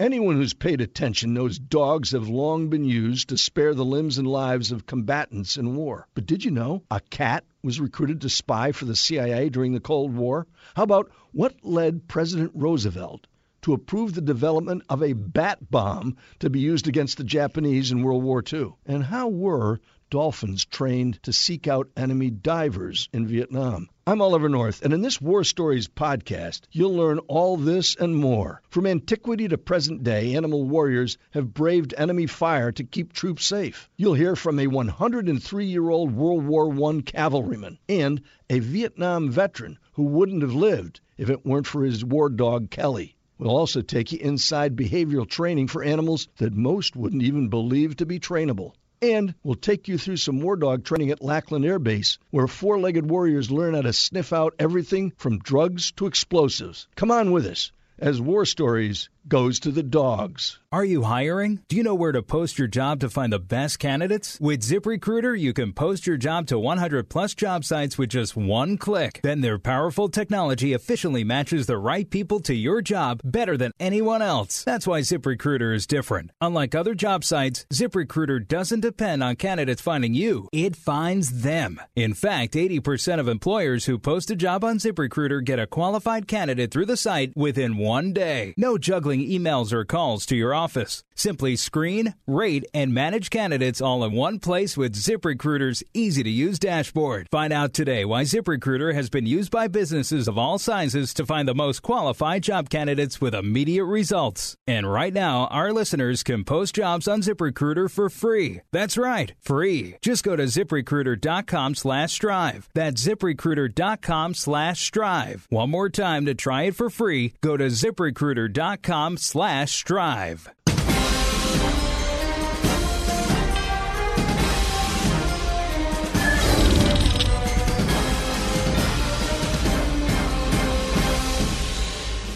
Anyone who's paid attention knows dogs have long been used to spare the limbs and lives of combatants in war. But did you know a cat was recruited to spy for the CIA during the Cold War? How about what led President Roosevelt to approve the development of a bat bomb to be used against the Japanese in World War II? And how were dolphins trained to seek out enemy divers in Vietnam. I'm Oliver North, and in this War Stories podcast, you'll learn all this and more. From antiquity to present day, animal warriors have braved enemy fire to keep troops safe. You'll hear from a 103 year old World War I cavalryman and a Vietnam veteran who wouldn't have lived if it weren't for his war dog, Kelly. We'll also take you inside behavioral training for animals that most wouldn't even believe to be trainable. And we'll take you through some war dog training at Lackland Air Base, where four legged warriors learn how to sniff out everything from drugs to explosives. Come on with us as War Stories goes to the dogs. Are you hiring? Do you know where to post your job to find the best candidates? With ZipRecruiter, you can post your job to 100 plus job sites with just one click. Then their powerful technology efficiently matches the right people to your job better than anyone else. That's why ZipRecruiter is different. Unlike other job sites, ZipRecruiter doesn't depend on candidates finding you, it finds them. In fact, 80% of employers who post a job on ZipRecruiter get a qualified candidate through the site within one day. No juggling emails or calls to your office. Simply screen, rate, and manage candidates all in one place with ZipRecruiter's easy to use dashboard. Find out today why ZipRecruiter has been used by businesses of all sizes to find the most qualified job candidates with immediate results. And right now, our listeners can post jobs on ZipRecruiter for free. That's right, free. Just go to ziprecruiter.com slash strive. That's ziprecruiter.com slash strive. One more time to try it for free, go to ziprecruiter.com slash strive.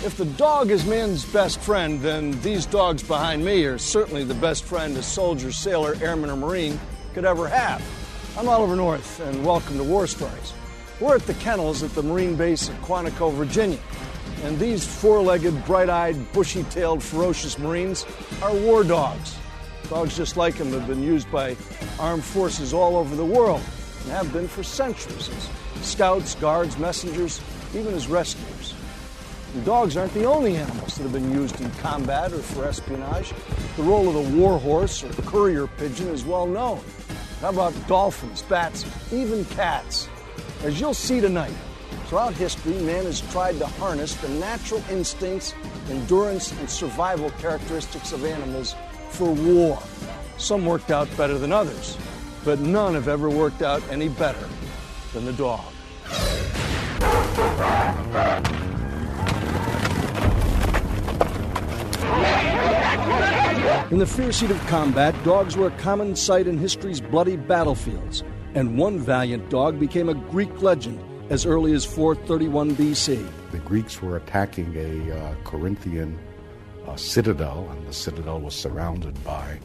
If the dog is man's best friend, then these dogs behind me are certainly the best friend a soldier, sailor, airman, or marine could ever have. I'm Oliver North, and welcome to War Stories. We're at the kennels at the Marine base at Quantico, Virginia. And these four legged, bright eyed, bushy tailed, ferocious Marines are war dogs. Dogs just like them have been used by armed forces all over the world and have been for centuries as scouts, guards, messengers, even as rescuers. And dogs aren't the only animals that have been used in combat or for espionage. The role of the war horse or courier pigeon is well known. How about dolphins, bats, even cats? As you'll see tonight, Throughout history, man has tried to harness the natural instincts, endurance, and survival characteristics of animals for war. Some worked out better than others, but none have ever worked out any better than the dog. In the fierce heat of combat, dogs were a common sight in history's bloody battlefields, and one valiant dog became a Greek legend as early as 431 BC. The Greeks were attacking a uh, Corinthian uh, citadel, and the citadel was surrounded by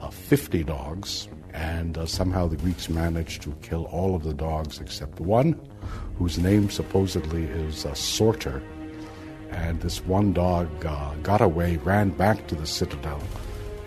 uh, 50 dogs. And uh, somehow the Greeks managed to kill all of the dogs except one, whose name supposedly is uh, Soter. And this one dog uh, got away, ran back to the citadel,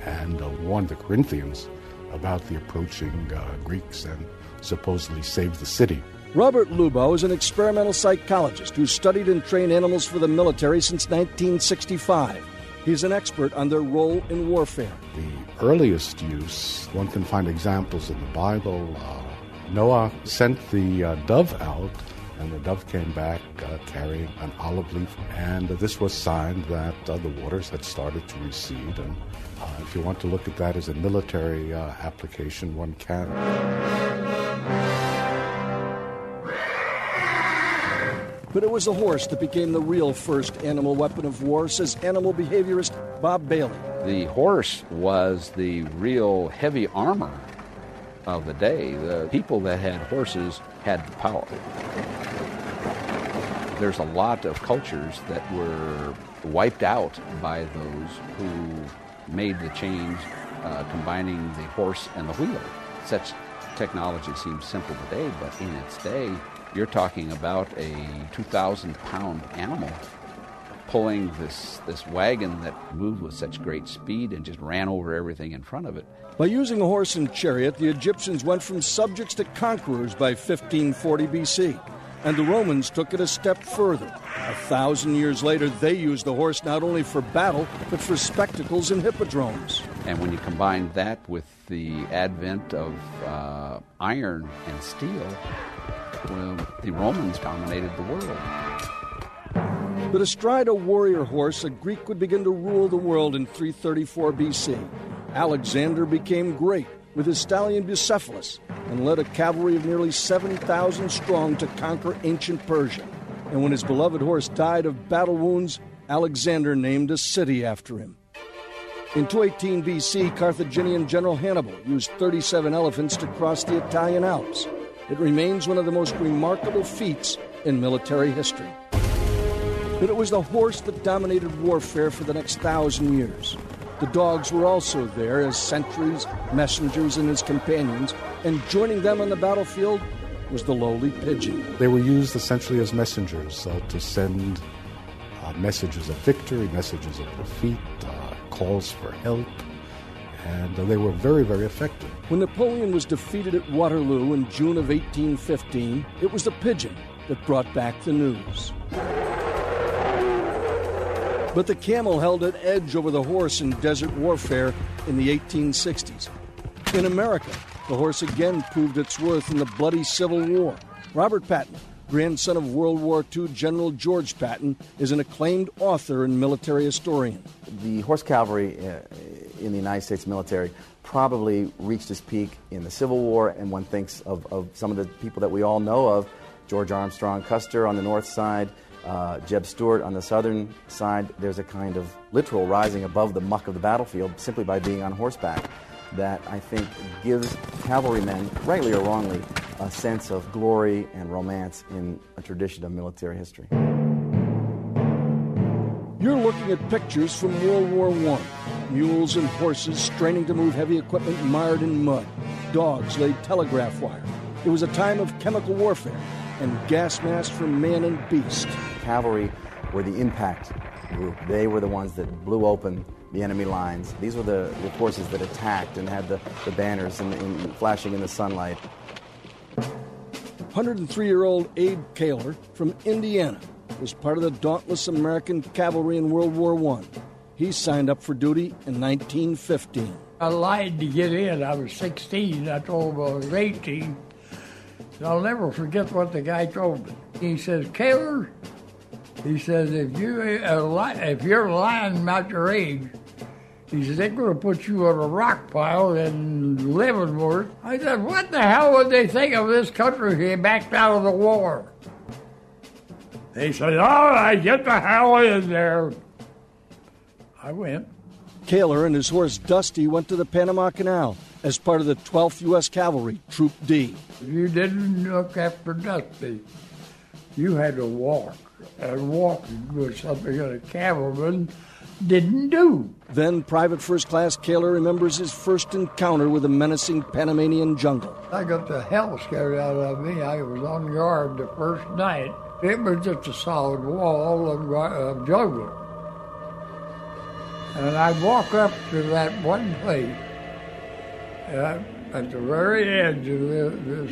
and warned the Corinthians about the approaching Greeks and supposedly saved the city. Robert Lubow is an experimental psychologist who studied and trained animals for the military since 1965. He's an expert on their role in warfare. The earliest use, one can find examples in the Bible. Uh, Noah sent the uh, dove out, and the dove came back uh, carrying an olive leaf. And this was sign that uh, the waters had started to recede. And uh, if you want to look at that as a military uh, application, one can. But it was the horse that became the real first animal weapon of war, says animal behaviorist Bob Bailey. The horse was the real heavy armor of the day. The people that had horses had the power. There's a lot of cultures that were wiped out by those who made the change uh, combining the horse and the wheel. Such technology seems simple today, but in its day, you're talking about a 2,000 pound animal pulling this, this wagon that moved with such great speed and just ran over everything in front of it. By using a horse and chariot, the Egyptians went from subjects to conquerors by 1540 BC, and the Romans took it a step further. A thousand years later, they used the horse not only for battle, but for spectacles and hippodromes. And when you combine that with the advent of uh, iron and steel, well, the Romans dominated the world. But astride a warrior horse, a Greek would begin to rule the world in 334 BC. Alexander became great with his stallion Bucephalus and led a cavalry of nearly 7,000 strong to conquer ancient Persia. And when his beloved horse died of battle wounds, Alexander named a city after him. In 218 BC, Carthaginian General Hannibal used 37 elephants to cross the Italian Alps. It remains one of the most remarkable feats in military history. But it was the horse that dominated warfare for the next thousand years. The dogs were also there as sentries, messengers, and his companions, and joining them on the battlefield was the lowly pigeon. They were used essentially as messengers uh, to send uh, messages of victory, messages of defeat, uh, calls for help, and uh, they were very, very effective. When Napoleon was defeated at Waterloo in June of 1815, it was the pigeon that brought back the news. But the camel held an edge over the horse in desert warfare in the 1860s. In America, the horse again proved its worth in the bloody Civil War. Robert Patton, grandson of World War II General George Patton, is an acclaimed author and military historian. The horse cavalry uh, in the United States military probably reached its peak in the Civil War, and one thinks of, of some of the people that we all know of George Armstrong Custer on the north side, uh, Jeb Stuart on the southern side. There's a kind of literal rising above the muck of the battlefield simply by being on horseback that I think gives cavalrymen, rightly or wrongly, a sense of glory and romance in a tradition of military history. You're looking at pictures from World War I. Mules and horses straining to move heavy equipment mired in mud. Dogs laid telegraph wire. It was a time of chemical warfare and gas masks for man and beast. Cavalry were the impact group. They were the ones that blew open the enemy lines. These were the, the forces that attacked and had the, the banners in, in, flashing in the sunlight. 103 year old Abe Kaler from Indiana was part of the dauntless American cavalry in World War I. He signed up for duty in 1915. I lied to get in. I was 16. I told him I was 18. I'll never forget what the guy told me. He says, Kaler, he says, if, you, uh, if you're lying about your age, he says, they're going to put you on a rock pile in Leavenworth. I said, what the hell would they think of this country if he backed out of the war? They said, all right, get the hell in there. I went. Kaler and his horse Dusty went to the Panama Canal as part of the 12th U.S. Cavalry, Troop D. You didn't look after Dusty, you had to walk. And walking was something that a cavalryman didn't do. Then Private First Class Kaler remembers his first encounter with the menacing Panamanian jungle. I got the hell scared out of me. I was on guard the first night. It was just a solid wall of, of jungle. And I'd walk up to that one place at the very edge of this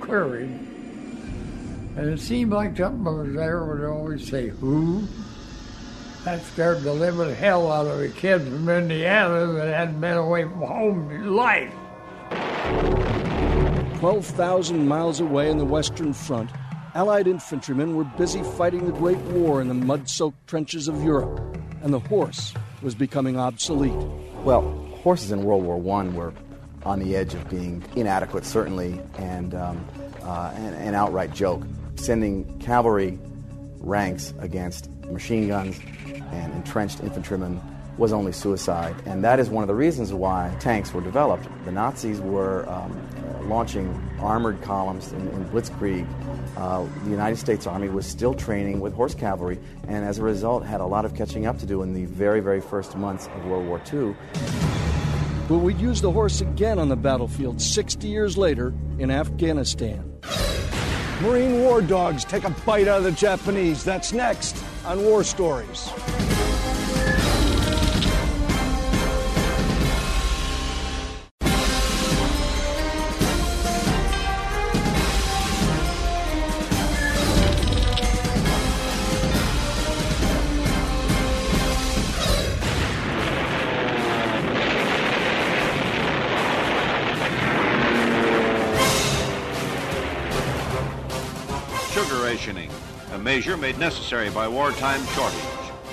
clearing. And it seemed like something was there would always say, Who? That scared the living hell out of a kid from Indiana that hadn't been away from home in life. 12,000 miles away in the Western Front, Allied infantrymen were busy fighting the Great War in the mud soaked trenches of Europe, and the horse was becoming obsolete. Well, horses in World War I were on the edge of being inadequate, certainly, and um, uh, an, an outright joke. Sending cavalry ranks against machine guns and entrenched infantrymen was only suicide. And that is one of the reasons why tanks were developed. The Nazis were um, launching armored columns in, in Blitzkrieg. Uh, the United States Army was still training with horse cavalry, and as a result, had a lot of catching up to do in the very, very first months of World War II. But we'd use the horse again on the battlefield 60 years later in Afghanistan. Marine war dogs take a bite out of the Japanese. That's next. on War Stories. Measure made necessary by wartime shortage.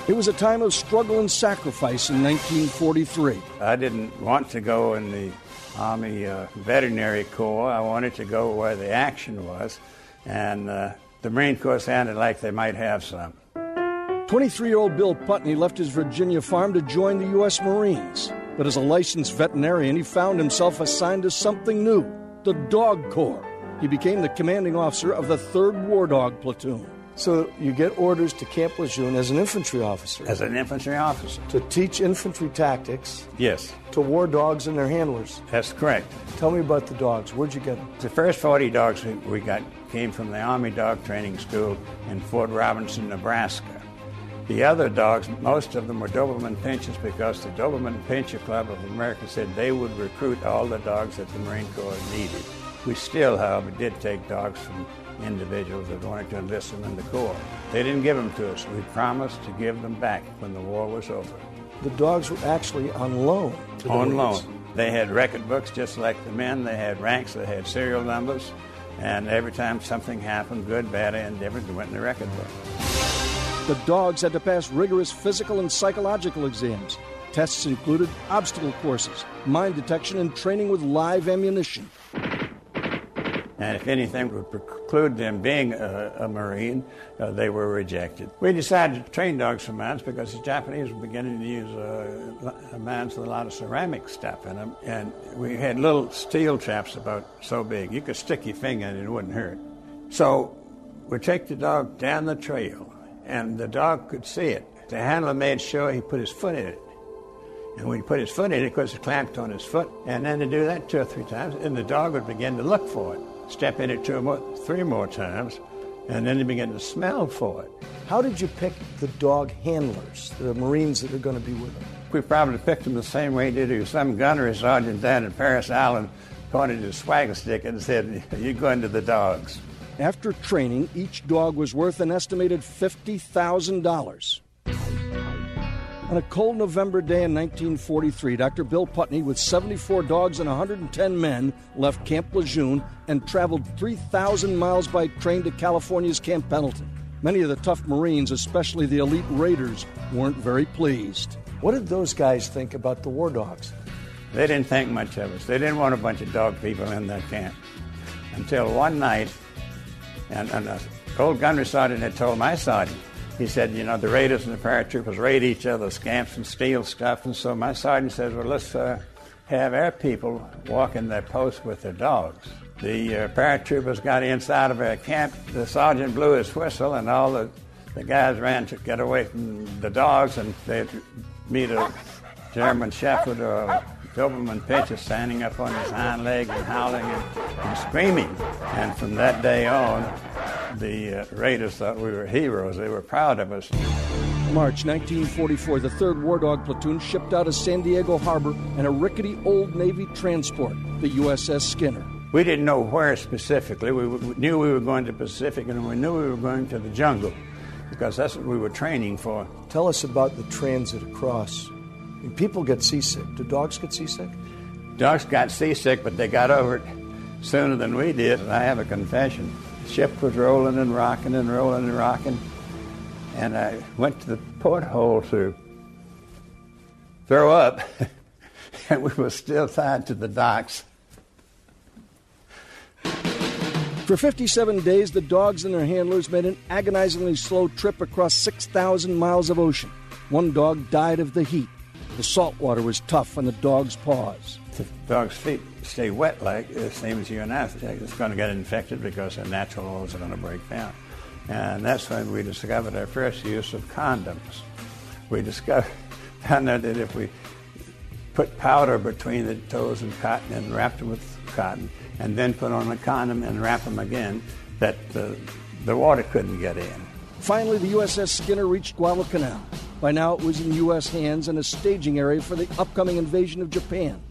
It was a time of struggle and sacrifice in 1943. I didn't want to go in the Army uh, Veterinary Corps. I wanted to go where the action was, and uh, the Marine Corps sounded like they might have some. 23 year old Bill Putney left his Virginia farm to join the U.S. Marines. But as a licensed veterinarian, he found himself assigned to something new the Dog Corps. He became the commanding officer of the 3rd War Dog Platoon. So you get orders to Camp Lejeune as an infantry officer As an infantry officer. to teach infantry tactics Yes, to war dogs and their handlers. that's correct. Tell me about the dogs. Where'd you get them? The first 40 dogs we- got came from the Army Dog Training School in Fort Robinson, Nebraska. The other dogs, most of them were Doberman Pinschers because the Doberman Pinscher Club of America said they would recruit all the dogs that the Marine Corps needed. We still, however, did take dogs from individuals that wanted to enlist them in the Corps. They didn't give them to us. We promised to give them back when the war was over. The dogs were actually on loan. To the on loan. They had record books just like the men. They had ranks. They had serial numbers. And every time something happened, good, bad, and indifferent, it went in the record book. The dogs had to pass rigorous physical and psychological exams. Tests included obstacle courses, mine detection, and training with live ammunition. And if anything would preclude them being a, a Marine, uh, they were rejected. We decided to train dogs for mines because the Japanese were beginning to use uh, mines with a lot of ceramic stuff in them. And we had little steel traps about so big. You could stick your finger in it, and it wouldn't hurt. So we take the dog down the trail, and the dog could see it. The handler made sure he put his foot in it. And when he put his foot in it, of course, it clamped on his foot. And then to do that two or three times, and the dog would begin to look for it. Step in it two or more, three more times, and then they begin to smell for it. How did you pick the dog handlers, the Marines that are going to be with them? We probably picked them the same way they do. Some gunnery sergeant down in Parris Island pointed his swagger stick and said, You're going to the dogs. After training, each dog was worth an estimated $50,000. On a cold November day in 1943, Dr. Bill Putney, with 74 dogs and 110 men, left Camp Lejeune and traveled 3,000 miles by train to California's Camp Pendleton. Many of the tough Marines, especially the elite Raiders, weren't very pleased. What did those guys think about the war dogs? They didn't think much of us. They didn't want a bunch of dog people in their camp. Until one night, and, and an old gunnery sergeant had told my sergeant, he said, you know, the raiders and the paratroopers raid each other, scamps and steal stuff. And so my sergeant says, well, let's uh, have our people walk in their posts with their dogs. The uh, paratroopers got inside of our camp. The sergeant blew his whistle, and all the, the guys ran to get away from the dogs, and they'd meet a German Shepherd or a Doberman Pinscher standing up on his hind legs and howling and, and screaming. And from that day on, the uh, Raiders thought we were heroes. They were proud of us. March 1944, the 3rd War Dog Platoon shipped out of San Diego Harbor in a rickety old Navy transport, the USS Skinner. We didn't know where specifically. We, we knew we were going to Pacific, and we knew we were going to the jungle because that's what we were training for. Tell us about the transit across. I mean, people get seasick. Do dogs get seasick? Dogs got seasick, but they got over it sooner than we did. And I have a confession. The ship was rolling and rocking and rolling and rocking, and I went to the porthole to throw up, and we were still tied to the docks. For 57 days, the dogs and their handlers made an agonizingly slow trip across 6,000 miles of ocean. One dog died of the heat. The salt water was tough on the dog's paws. The dog's feet stay wet like the same as you and I. It's going to get infected because the natural oils are going to break down. And that's when we discovered our first use of condoms. We discovered, found out that if we put powder between the toes and cotton and wrapped them with cotton, and then put on a condom and wrap them again, that the, the water couldn't get in. Finally, the USS Skinner reached Guadalcanal. By now, it was in U.S. hands and a staging area for the upcoming invasion of Japan.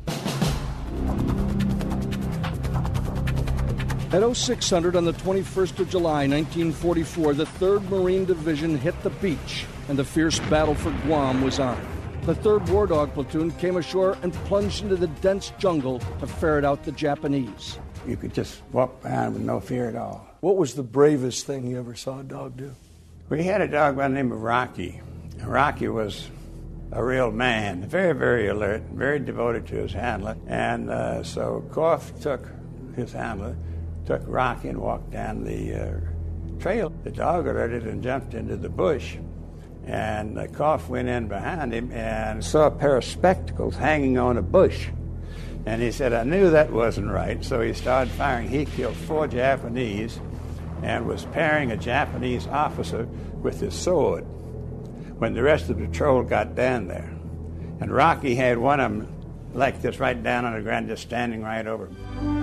At 0600 on the 21st of July, 1944, the 3rd Marine Division hit the beach, and the fierce battle for Guam was on. The 3rd War Dog Platoon came ashore and plunged into the dense jungle to ferret out the Japanese. You could just walk around with no fear at all. What was the bravest thing you ever saw a dog do? We had a dog by the name of Rocky. Rocky was a real man, very, very alert, very devoted to his handler. And uh, so Korff took his handler took Rocky and walked down the uh, trail. The dog alerted and jumped into the bush. And the Korff went in behind him and saw a pair of spectacles hanging on a bush. And he said, I knew that wasn't right. So he started firing. He killed four Japanese and was parrying a Japanese officer with his sword when the rest of the patrol got down there. And Rocky had one of them like this right down on the ground, just standing right over him.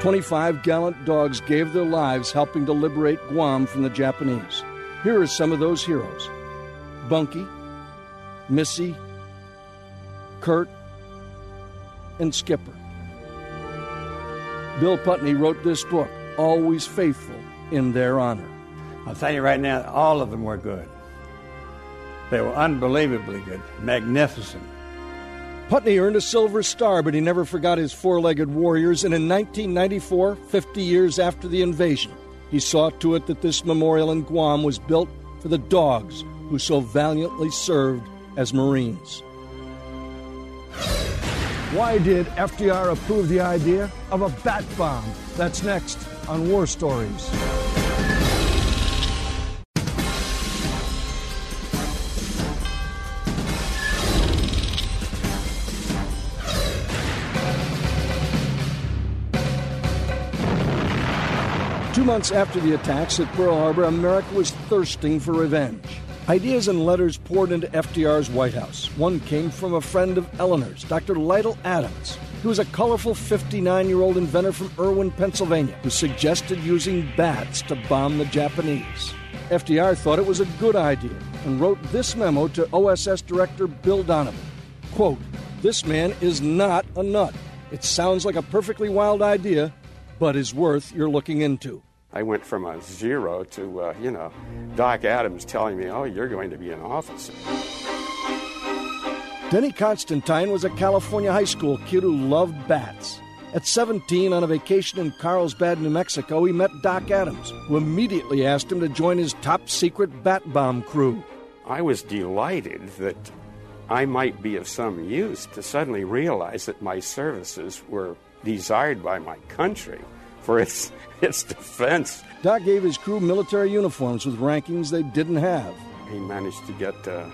25 gallant dogs gave their lives helping to liberate Guam from the Japanese. Here are some of those heroes Bunky, Missy, Kurt, and Skipper. Bill Putney wrote this book, Always Faithful in Their Honor. I'll tell you right now, all of them were good. They were unbelievably good, magnificent. Putney earned a Silver Star, but he never forgot his four legged warriors, and in 1994, 50 years after the invasion, he saw to it that this memorial in Guam was built for the dogs who so valiantly served as Marines. Why did FDR approve the idea of a bat bomb? That's next on War Stories. Months after the attacks at Pearl Harbor, America was thirsting for revenge. Ideas and letters poured into FDR's White House. One came from a friend of Eleanor's, Dr. Lytle Adams. He was a colorful 59 year old inventor from Irwin, Pennsylvania, who suggested using bats to bomb the Japanese. FDR thought it was a good idea and wrote this memo to OSS Director Bill Donovan. Quote, This man is not a nut. It sounds like a perfectly wild idea, but is worth your looking into. I went from a zero to, uh, you know, Doc Adams telling me, oh, you're going to be an officer. Denny Constantine was a California high school kid who loved bats. At 17, on a vacation in Carlsbad, New Mexico, he met Doc Adams, who immediately asked him to join his top secret bat bomb crew. I was delighted that I might be of some use to suddenly realize that my services were desired by my country for its, its defense. Doc gave his crew military uniforms with rankings they didn't have. He managed to get uh,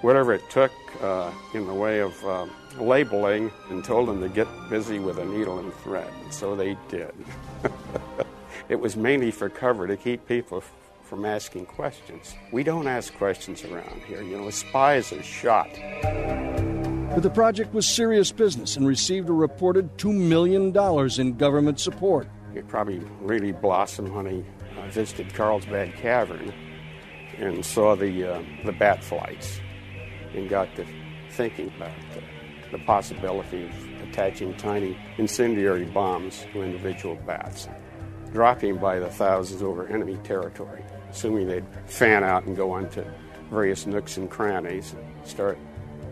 whatever it took uh, in the way of uh, labeling and told them to get busy with a needle and thread. So they did. it was mainly for cover to keep people from asking questions. We don't ask questions around here. You know, spies are shot. But the project was serious business and received a reported $2 million in government support. It probably really blossomed when he uh, visited Carlsbad Cavern and saw the, uh, the bat flights and got to thinking about the, the possibility of attaching tiny incendiary bombs to individual bats, dropping by the thousands over enemy territory, assuming they'd fan out and go onto various nooks and crannies and start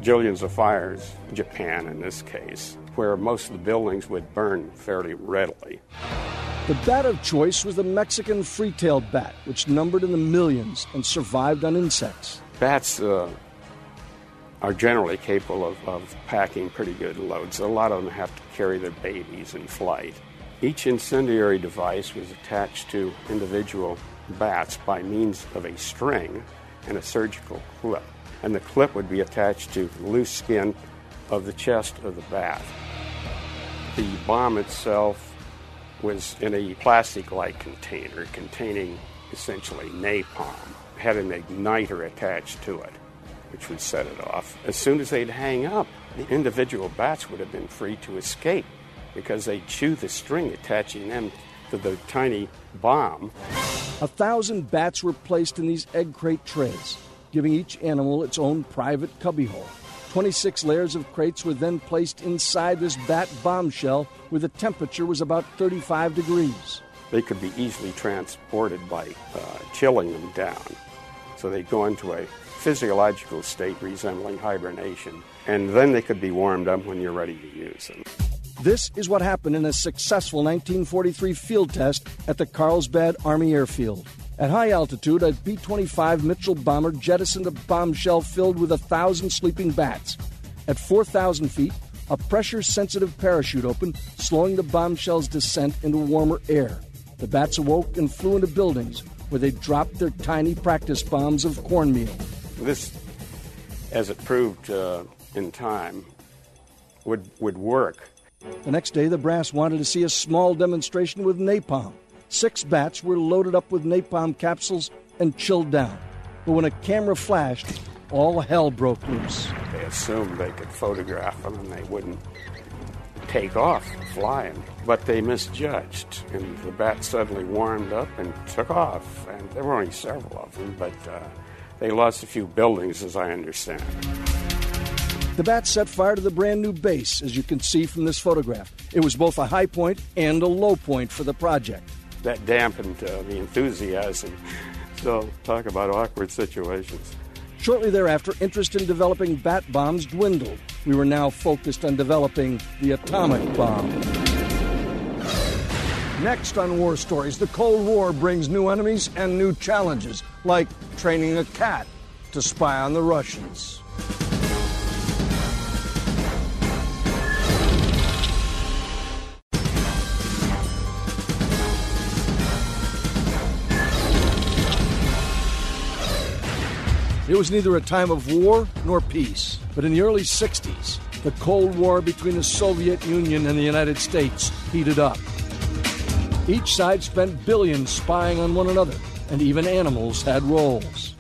jillions of fires, Japan in this case, where most of the buildings would burn fairly readily. The bat of choice was the Mexican free tailed bat, which numbered in the millions and survived on insects. Bats uh, are generally capable of, of packing pretty good loads. A lot of them have to carry their babies in flight. Each incendiary device was attached to individual bats by means of a string and a surgical clip and the clip would be attached to loose skin of the chest of the bat. The bomb itself was in a plastic like container containing essentially napalm, it had an igniter attached to it, which would set it off. As soon as they'd hang up, the individual bats would have been free to escape because they'd chew the string attaching them to the tiny bomb. A thousand bats were placed in these egg crate trays, giving each animal its own private cubbyhole. 26 layers of crates were then placed inside this bat bombshell where the temperature was about 35 degrees. They could be easily transported by uh, chilling them down. So they'd go into a physiological state resembling hibernation, and then they could be warmed up when you're ready to use them. This is what happened in a successful 1943 field test at the Carlsbad Army Airfield. At high altitude, a B 25 Mitchell bomber jettisoned a bombshell filled with a thousand sleeping bats. At 4,000 feet, a pressure sensitive parachute opened, slowing the bombshell's descent into warmer air. The bats awoke and flew into buildings where they dropped their tiny practice bombs of cornmeal. This, as it proved uh, in time, would, would work. The next day, the brass wanted to see a small demonstration with napalm. Six bats were loaded up with napalm capsules and chilled down. But when a camera flashed, all hell broke loose. They assumed they could photograph them and they wouldn't take off flying. But they misjudged, and the bat suddenly warmed up and took off. And there were only several of them, but uh, they lost a few buildings, as I understand. The bat set fire to the brand new base, as you can see from this photograph. It was both a high point and a low point for the project. That dampened uh, the enthusiasm. So, talk about awkward situations. Shortly thereafter, interest in developing bat bombs dwindled. We were now focused on developing the atomic bomb. Next on War Stories, the Cold War brings new enemies and new challenges, like training a cat to spy on the Russians. It was neither a time of war nor peace, but in the early 60s, the Cold War between the Soviet Union and the United States heated up. Each side spent billions spying on one another, and even animals had roles.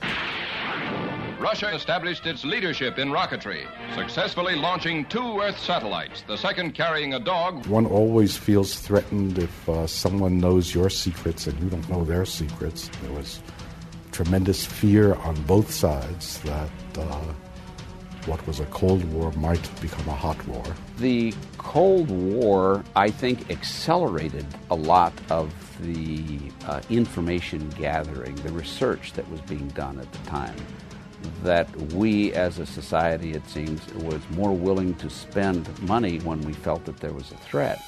Russia established its leadership in rocketry, successfully launching two Earth satellites, the second carrying a dog. One always feels threatened if uh, someone knows your secrets and you don't know their secrets. There was tremendous fear on both sides that uh, what was a Cold War might become a hot war. The Cold War, I think, accelerated a lot of the uh, information gathering, the research that was being done at the time. That we as a society, it seems, was more willing to spend money when we felt that there was a threat.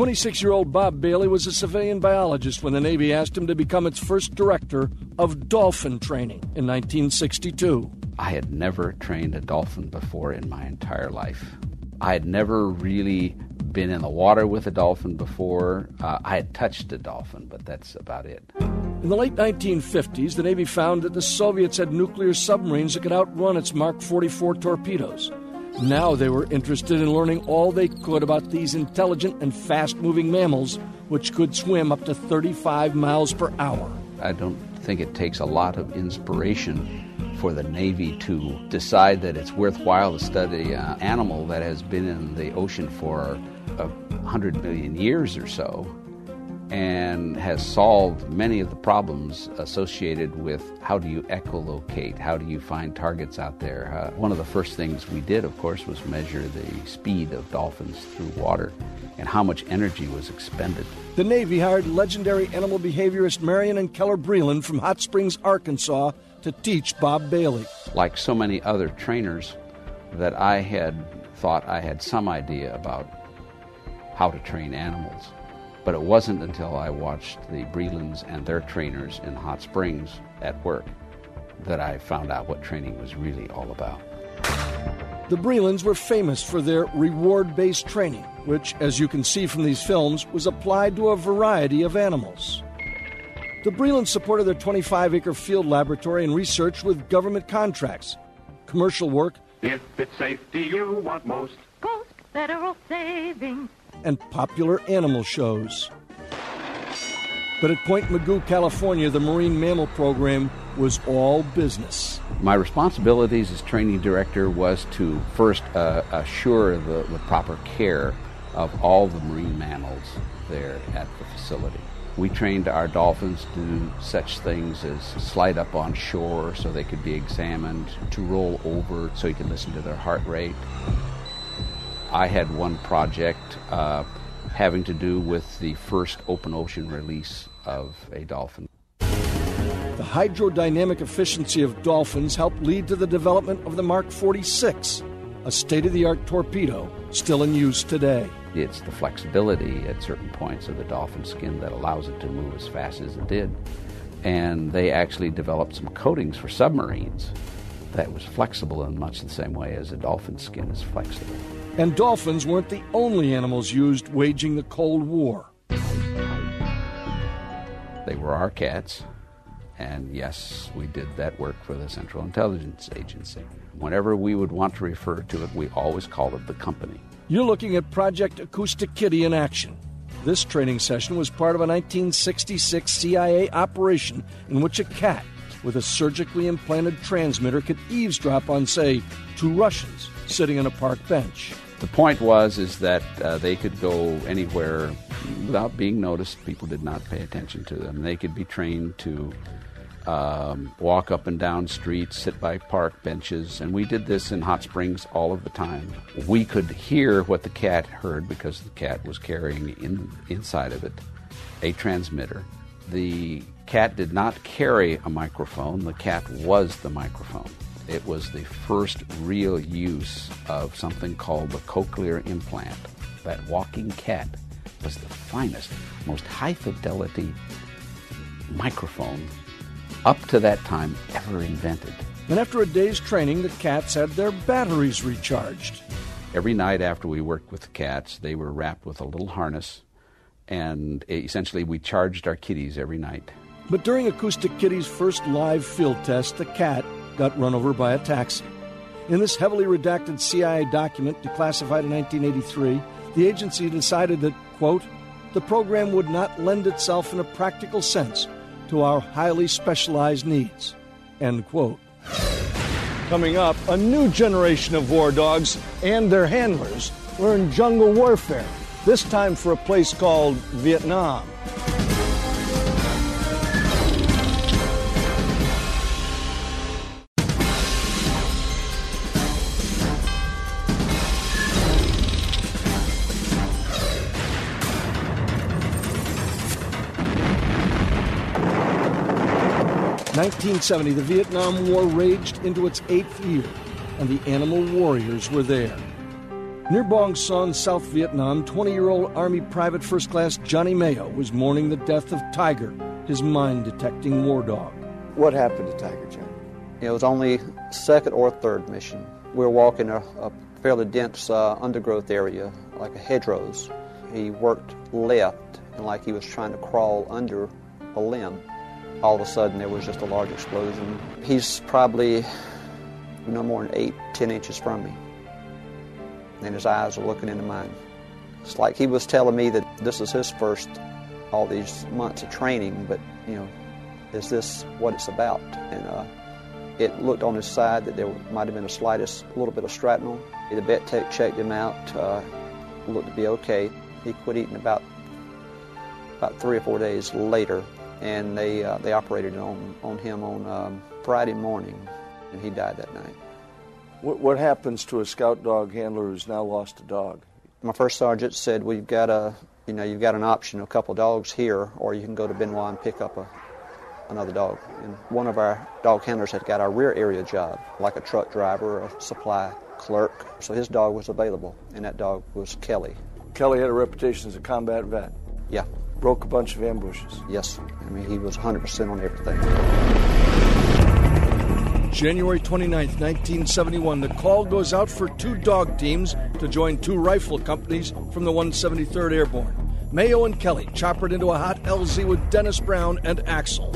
26 year old Bob Bailey was a civilian biologist when the Navy asked him to become its first director of dolphin training in 1962. I had never trained a dolphin before in my entire life. I had never really been in the water with a dolphin before. Uh, I had touched a dolphin, but that's about it. In the late 1950s, the Navy found that the Soviets had nuclear submarines that could outrun its Mark 44 torpedoes. Now they were interested in learning all they could about these intelligent and fast moving mammals, which could swim up to 35 miles per hour. I don't think it takes a lot of inspiration for the Navy to decide that it's worthwhile to study an animal that has been in the ocean for a hundred million years or so and has solved many of the problems associated with how do you echolocate, how do you find targets out there. Uh, one of the first things we did, of course, was measure the speed of dolphins through water and how much energy was expended. The Navy hired legendary animal behaviorist Marion and Keller Breland from Hot Springs, Arkansas, to teach Bob Bailey. Like so many other trainers, that I had thought I had some idea about how to train animals. But it wasn't until I watched the Brelands and their trainers in Hot Springs at work that I found out what training was really all about. The Brelands were famous for their reward based training, which, as you can see from these films, was applied to a variety of animals. The Brelands supported their 25 acre field laboratory and research with government contracts, commercial work, if it's safety you want most, Post Federal Savings and popular animal shows. But at Point Mugu, California, the Marine Mammal Program was all business. My responsibilities as training director was to first uh, assure the, the proper care of all the marine mammals there at the facility. We trained our dolphins to do such things as slide up on shore so they could be examined, to roll over so you could listen to their heart rate. I had one project uh, having to do with the first open ocean release of a dolphin. The hydrodynamic efficiency of dolphins helped lead to the development of the Mark 46, a state of the art torpedo still in use today. It's the flexibility at certain points of the dolphin skin that allows it to move as fast as it did. And they actually developed some coatings for submarines that was flexible in much the same way as a dolphin skin is flexible. And dolphins weren't the only animals used waging the Cold War. They were our cats. And yes, we did that work for the Central Intelligence Agency. Whenever we would want to refer to it, we always called it the company. You're looking at Project Acoustic Kitty in action. This training session was part of a 1966 CIA operation in which a cat with a surgically implanted transmitter could eavesdrop on, say, two Russians sitting on a park bench. The point was is that uh, they could go anywhere without being noticed. People did not pay attention to them. They could be trained to um, walk up and down streets, sit by park benches, and we did this in Hot Springs all of the time. We could hear what the cat heard because the cat was carrying in, inside of it a transmitter. The cat did not carry a microphone, the cat was the microphone. It was the first real use of something called the cochlear implant. That walking cat was the finest, most high fidelity microphone up to that time ever invented. And after a day's training, the cats had their batteries recharged. Every night after we worked with the cats, they were wrapped with a little harness, and essentially we charged our kitties every night. But during Acoustic Kitty's first live field test, the cat got run over by a taxi. In this heavily redacted CIA document, declassified in 1983, the agency decided that, quote, the program would not lend itself in a practical sense to our highly specialized needs. End quote. Coming up, a new generation of war dogs and their handlers learn jungle warfare, this time for a place called Vietnam. 1970, the Vietnam War raged into its eighth year, and the animal warriors were there. Near Bong Son, South Vietnam, 20 year old Army Private First Class Johnny Mayo was mourning the death of Tiger, his mind detecting war dog. What happened to Tiger, Johnny? It was only second or third mission. We were walking a, a fairly dense uh, undergrowth area, like a hedgerows. He worked left, and like he was trying to crawl under a limb all of a sudden there was just a large explosion. He's probably no more than eight, ten inches from me. And his eyes are looking into mine. It's like he was telling me that this is his first, all these months of training, but, you know, is this what it's about? And uh, it looked on his side that there might have been a slightest little bit of shrapnel. The vet tech checked him out, uh, looked to be okay. He quit eating about about three or four days later and they uh, they operated on on him on um, Friday morning, and he died that night. What, what happens to a scout dog handler who's now lost a dog? My first sergeant said, "We've got a you know you've got an option, a couple dogs here, or you can go to Benoit and pick up a another dog." And one of our dog handlers had got our rear area job, like a truck driver or a supply clerk, so his dog was available, and that dog was Kelly. Kelly had a reputation as a combat vet. Yeah broke a bunch of ambushes. Yes. I mean, he was 100% on everything. January 29th, 1971, the call goes out for two dog teams to join two rifle companies from the 173rd Airborne. Mayo and Kelly choppered into a hot LZ with Dennis Brown and Axel.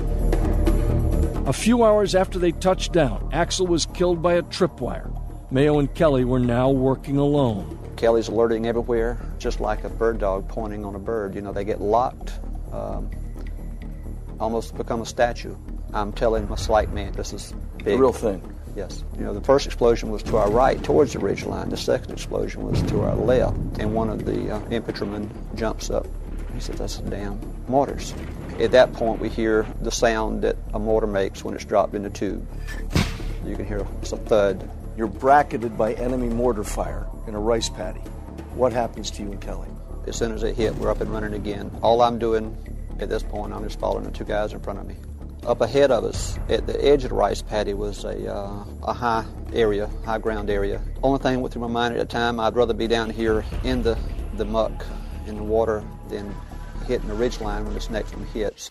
A few hours after they touched down, Axel was killed by a tripwire. Mayo and Kelly were now working alone. Kelly's alerting everywhere, just like a bird dog pointing on a bird. You know, they get locked, um, almost become a statue. I'm telling my slight man, this is big. The real thing. Yes. You know, the first explosion was to our right towards the ridge line. The second explosion was to our left. And one of the uh, infantrymen jumps up. He said, that's damn mortars. At that point, we hear the sound that a mortar makes when it's dropped in the tube. You can hear a thud. You're bracketed by enemy mortar fire in a rice paddy. What happens to you and Kelly? As soon as it hit, we're up and running again. All I'm doing at this point, I'm just following the two guys in front of me. Up ahead of us, at the edge of the rice paddy, was a, uh, a high area, high ground area. Only thing went through my mind at the time, I'd rather be down here in the, the muck, in the water, than hitting the ridge line when this next one hits.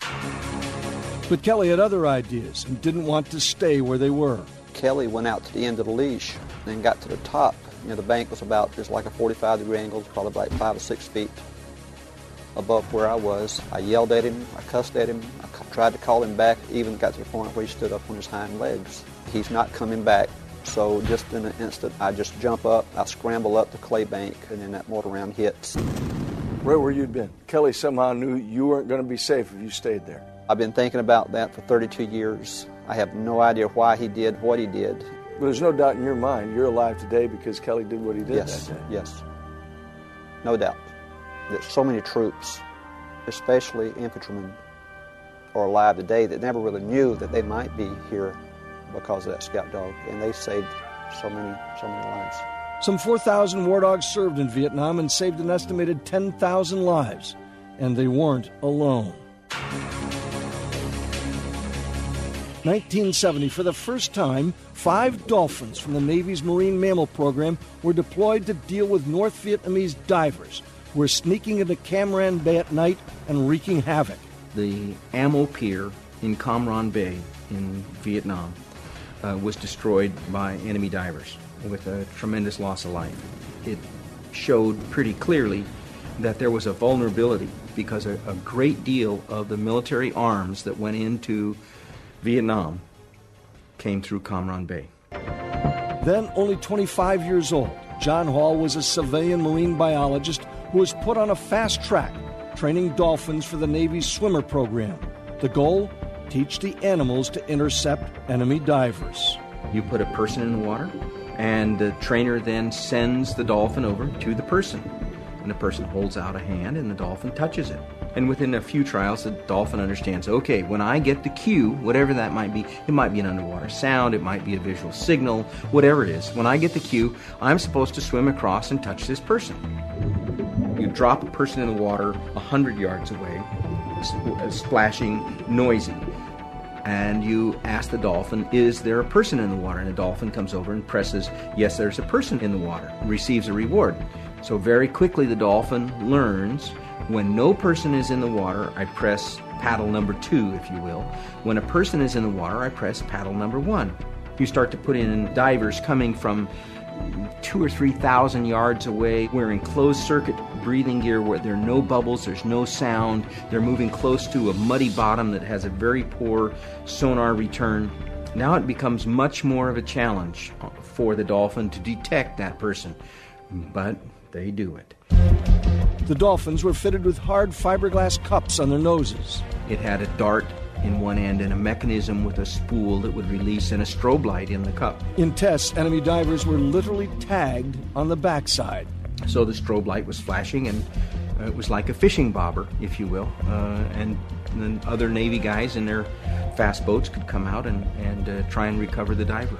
But Kelly had other ideas and didn't want to stay where they were. Kelly went out to the end of the leash and got to the top. You know, the bank was about just like a 45 degree angle, probably like five or six feet above where I was. I yelled at him, I cussed at him, I tried to call him back, even got to the point where he stood up on his hind legs. He's not coming back. So just in an instant, I just jump up, I scramble up the clay bank, and then that mortar round hits. Right Where were you been? Kelly somehow knew you weren't going to be safe if you stayed there. I've been thinking about that for 32 years. I have no idea why he did what he did. But there's no doubt in your mind you're alive today because Kelly did what he did yes, that day. Yes, no doubt. That so many troops, especially infantrymen, are alive today that never really knew that they might be here because of that scout dog, and they saved so many, so many lives. Some 4,000 war dogs served in Vietnam and saved an estimated 10,000 lives, and they weren't alone. 1970, for the first time, five dolphins from the Navy's Marine Mammal Program were deployed to deal with North Vietnamese divers who were sneaking into Cam Ranh Bay at night and wreaking havoc. The Ammo Pier in Cam Ranh Bay in Vietnam uh, was destroyed by enemy divers with a tremendous loss of life. It showed pretty clearly that there was a vulnerability because a, a great deal of the military arms that went into Vietnam came through Cam Ranh Bay. Then, only 25 years old, John Hall was a civilian marine biologist who was put on a fast track, training dolphins for the Navy's swimmer program. The goal? Teach the animals to intercept enemy divers. You put a person in the water, and the trainer then sends the dolphin over to the person. And the person holds out a hand, and the dolphin touches it. And within a few trials, the dolphin understands okay, when I get the cue, whatever that might be, it might be an underwater sound, it might be a visual signal, whatever it is, when I get the cue, I'm supposed to swim across and touch this person. You drop a person in the water 100 yards away, uh, splashing, noisy, and you ask the dolphin, Is there a person in the water? And the dolphin comes over and presses, Yes, there's a person in the water, receives a reward. So very quickly, the dolphin learns when no person is in the water, I press paddle number two, if you will. When a person is in the water, I press paddle number one. You start to put in divers coming from two or three thousand yards away, wearing closed circuit breathing gear where there are no bubbles, there's no sound. They're moving close to a muddy bottom that has a very poor sonar return. Now it becomes much more of a challenge for the dolphin to detect that person, but they do it. The dolphins were fitted with hard fiberglass cups on their noses. It had a dart in one end and a mechanism with a spool that would release and a strobe light in the cup. In tests, enemy divers were literally tagged on the backside. So the strobe light was flashing, and uh, it was like a fishing bobber, if you will. Uh, and then other Navy guys in their fast boats could come out and, and uh, try and recover the diver.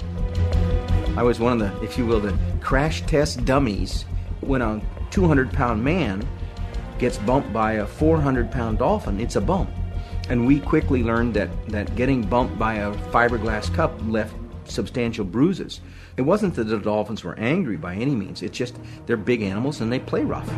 I was one of the, if you will, the crash test dummies when a 200 pound man gets bumped by a 400 pound dolphin, it's a bump. And we quickly learned that, that getting bumped by a fiberglass cup left substantial bruises. It wasn't that the dolphins were angry by any means, it's just they're big animals and they play rough.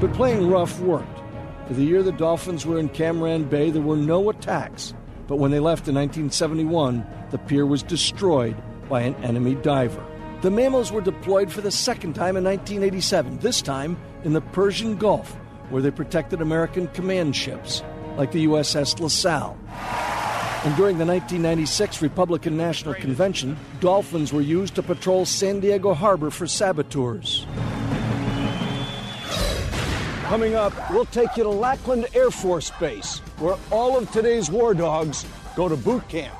But playing rough worked. For the year the Dolphins were in Cam Ranh Bay, there were no attacks. But when they left in 1971, the pier was destroyed by an enemy diver. The mammals were deployed for the second time in 1987, this time in the Persian Gulf, where they protected American command ships, like the USS La Salle. And during the 1996 Republican National Convention, dolphins were used to patrol San Diego Harbor for saboteurs. Coming up, we'll take you to Lackland Air Force Base, where all of today's war dogs go to boot camp.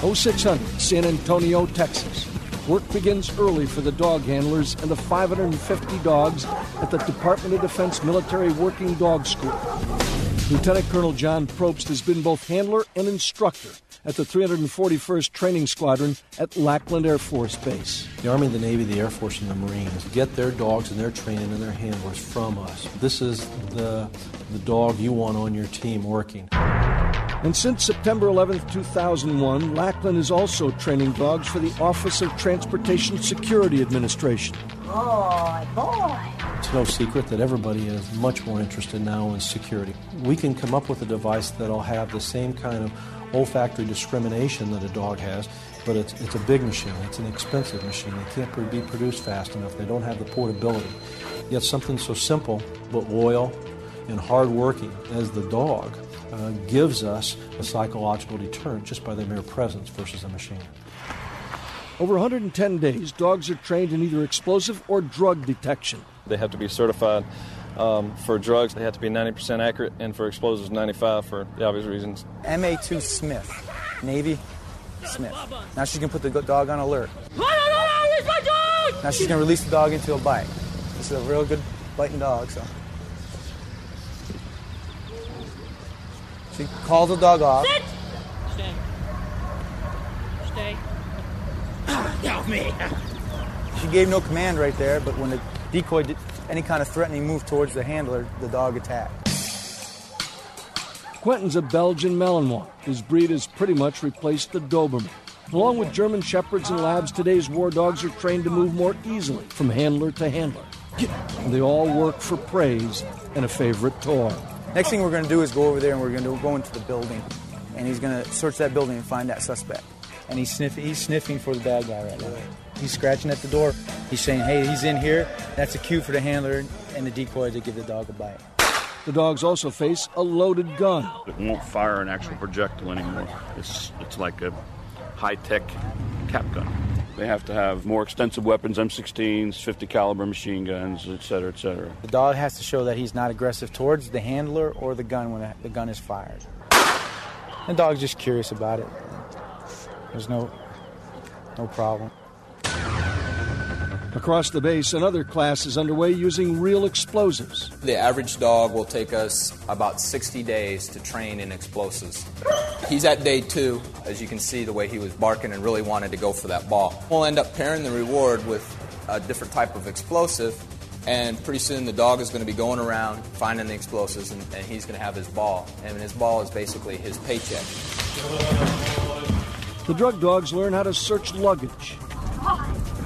0600 San Antonio, Texas. Work begins early for the dog handlers and the 550 dogs at the Department of Defense Military Working Dog School. Lieutenant Colonel John Probst has been both handler and instructor at the 341st Training Squadron at Lackland Air Force Base. The Army, the Navy, the Air Force, and the Marines get their dogs and their training and their handlers from us. This is the, the dog you want on your team working. And since September 11, 2001, Lackland is also training dogs for the Office of Transportation Security Administration. Boy, boy. It's no secret that everybody is much more interested now in security. We can come up with a device that'll have the same kind of olfactory discrimination that a dog has, but it's, it's a big machine. It's an expensive machine. It can't be produced fast enough. They don't have the portability. Yet something so simple but loyal and hardworking as the dog uh, gives us a psychological deterrent just by their mere presence versus a machine. Over 110 days, dogs are trained in either explosive or drug detection. They have to be certified um, for drugs, they have to be 90% accurate, and for explosives, 95 for the obvious reasons. MA2 Smith, Navy Smith. Now she's gonna put the dog on alert. Now she's gonna release the dog into a bite. This is a real good biting dog, so. She calls the dog off. Sit! Stay. Stay. Help me! She gave no command right there, but when the decoy did any kind of threatening move towards the handler, the dog attacked. Quentin's a Belgian Malinois. His breed has pretty much replaced the Doberman. Along with German Shepherds and Labs, today's war dogs are trained to move more easily from handler to handler. They all work for praise and a favorite toy. Next thing we're going to do is go over there and we're going to go into the building, and he's going to search that building and find that suspect. And he's sniffing, he's sniffing for the bad guy right now. He's scratching at the door. He's saying, "Hey, he's in here." That's a cue for the handler and the decoy to give the dog a bite. The dogs also face a loaded gun. It won't fire an actual projectile anymore. It's it's like a high-tech cap gun. They have to have more extensive weapons, M16s, 50 caliber machine guns, et cetera, et cetera. The dog has to show that he's not aggressive towards the handler or the gun when the gun is fired. The dog's just curious about it. There's no no problem. Across the base, another class is underway using real explosives. The average dog will take us about 60 days to train in explosives. He's at day two, as you can see the way he was barking and really wanted to go for that ball. We'll end up pairing the reward with a different type of explosive, and pretty soon the dog is going to be going around finding the explosives, and, and he's going to have his ball. And his ball is basically his paycheck. The drug dogs learn how to search luggage.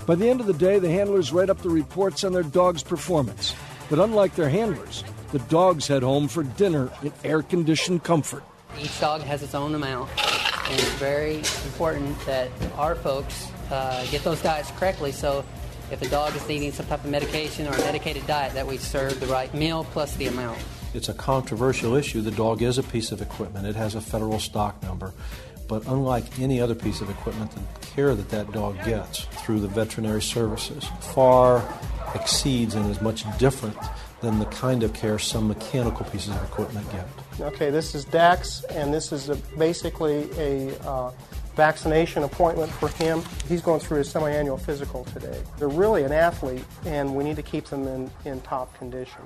By the end of the day, the handlers write up the reports on their dog's performance. But unlike their handlers, the dogs head home for dinner in air conditioned comfort. Each dog has its own amount, and it's very important that our folks uh, get those diets correctly. So, if a dog is needing some type of medication or a medicated diet, that we serve the right meal plus the amount. It's a controversial issue. The dog is a piece of equipment, it has a federal stock number. But unlike any other piece of equipment, the care that that dog gets through the veterinary services far exceeds and is much different than the kind of care some mechanical pieces of equipment get. Okay, this is Dax, and this is a, basically a uh, vaccination appointment for him. He's going through his semi annual physical today. They're really an athlete, and we need to keep them in, in top condition.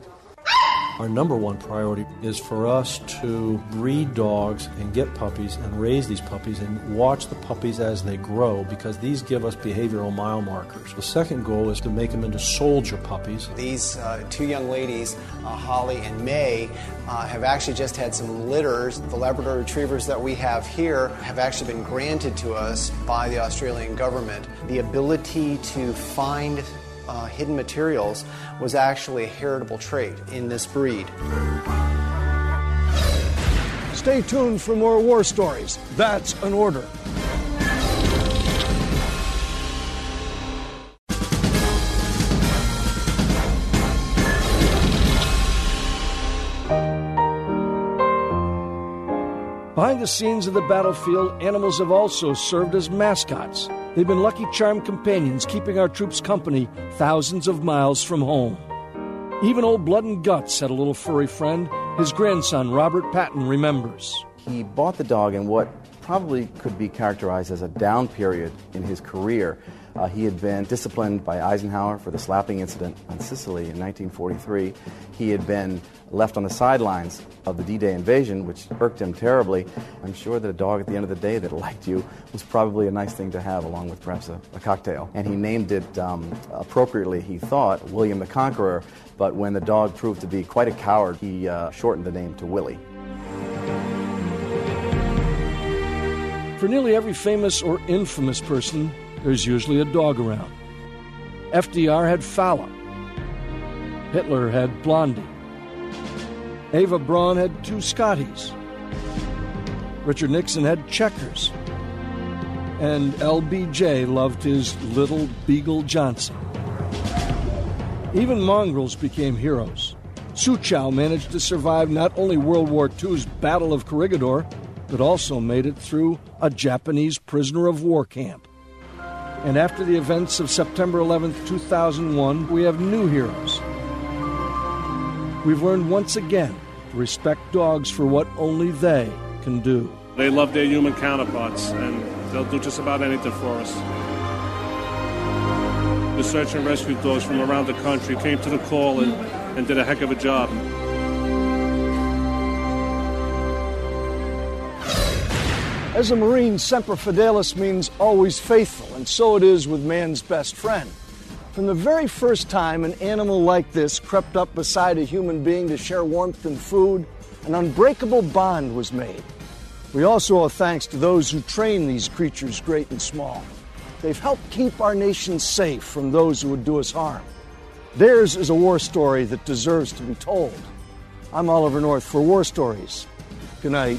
Our number one priority is for us to breed dogs and get puppies and raise these puppies and watch the puppies as they grow because these give us behavioral mile markers. The second goal is to make them into soldier puppies. These uh, two young ladies, uh, Holly and May, uh, have actually just had some litters. The Labrador retrievers that we have here have actually been granted to us by the Australian government the ability to find uh, hidden materials was actually a heritable trait in this breed. Stay tuned for more war stories. That's an order. Behind the scenes of the battlefield, animals have also served as mascots. They've been lucky charm companions, keeping our troops company thousands of miles from home. Even old Blood and Guts had a little furry friend. His grandson, Robert Patton, remembers. He bought the dog in what probably could be characterized as a down period in his career. Uh, he had been disciplined by Eisenhower for the slapping incident on Sicily in 1943. He had been left on the sidelines of the D Day invasion, which irked him terribly. I'm sure that a dog at the end of the day that liked you was probably a nice thing to have, along with perhaps a, a cocktail. And he named it um, appropriately, he thought, William the Conqueror, but when the dog proved to be quite a coward, he uh, shortened the name to Willie. For nearly every famous or infamous person, there's usually a dog around. FDR had Fala. Hitler had Blondie. Eva Braun had two Scotties. Richard Nixon had Checkers. And LBJ loved his little Beagle Johnson. Even mongrels became heroes. Soochow managed to survive not only World War II's Battle of Corregidor, but also made it through a Japanese prisoner of war camp. And after the events of September 11, 2001, we have new heroes. We've learned once again to respect dogs for what only they can do. They love their human counterparts, and they'll do just about anything for us. The search and rescue dogs from around the country came to the call and, and did a heck of a job. As a Marine, Semper Fidelis means always faithful, and so it is with man's best friend. From the very first time an animal like this crept up beside a human being to share warmth and food, an unbreakable bond was made. We also owe thanks to those who train these creatures, great and small. They've helped keep our nation safe from those who would do us harm. Theirs is a war story that deserves to be told. I'm Oliver North for War Stories. Good night.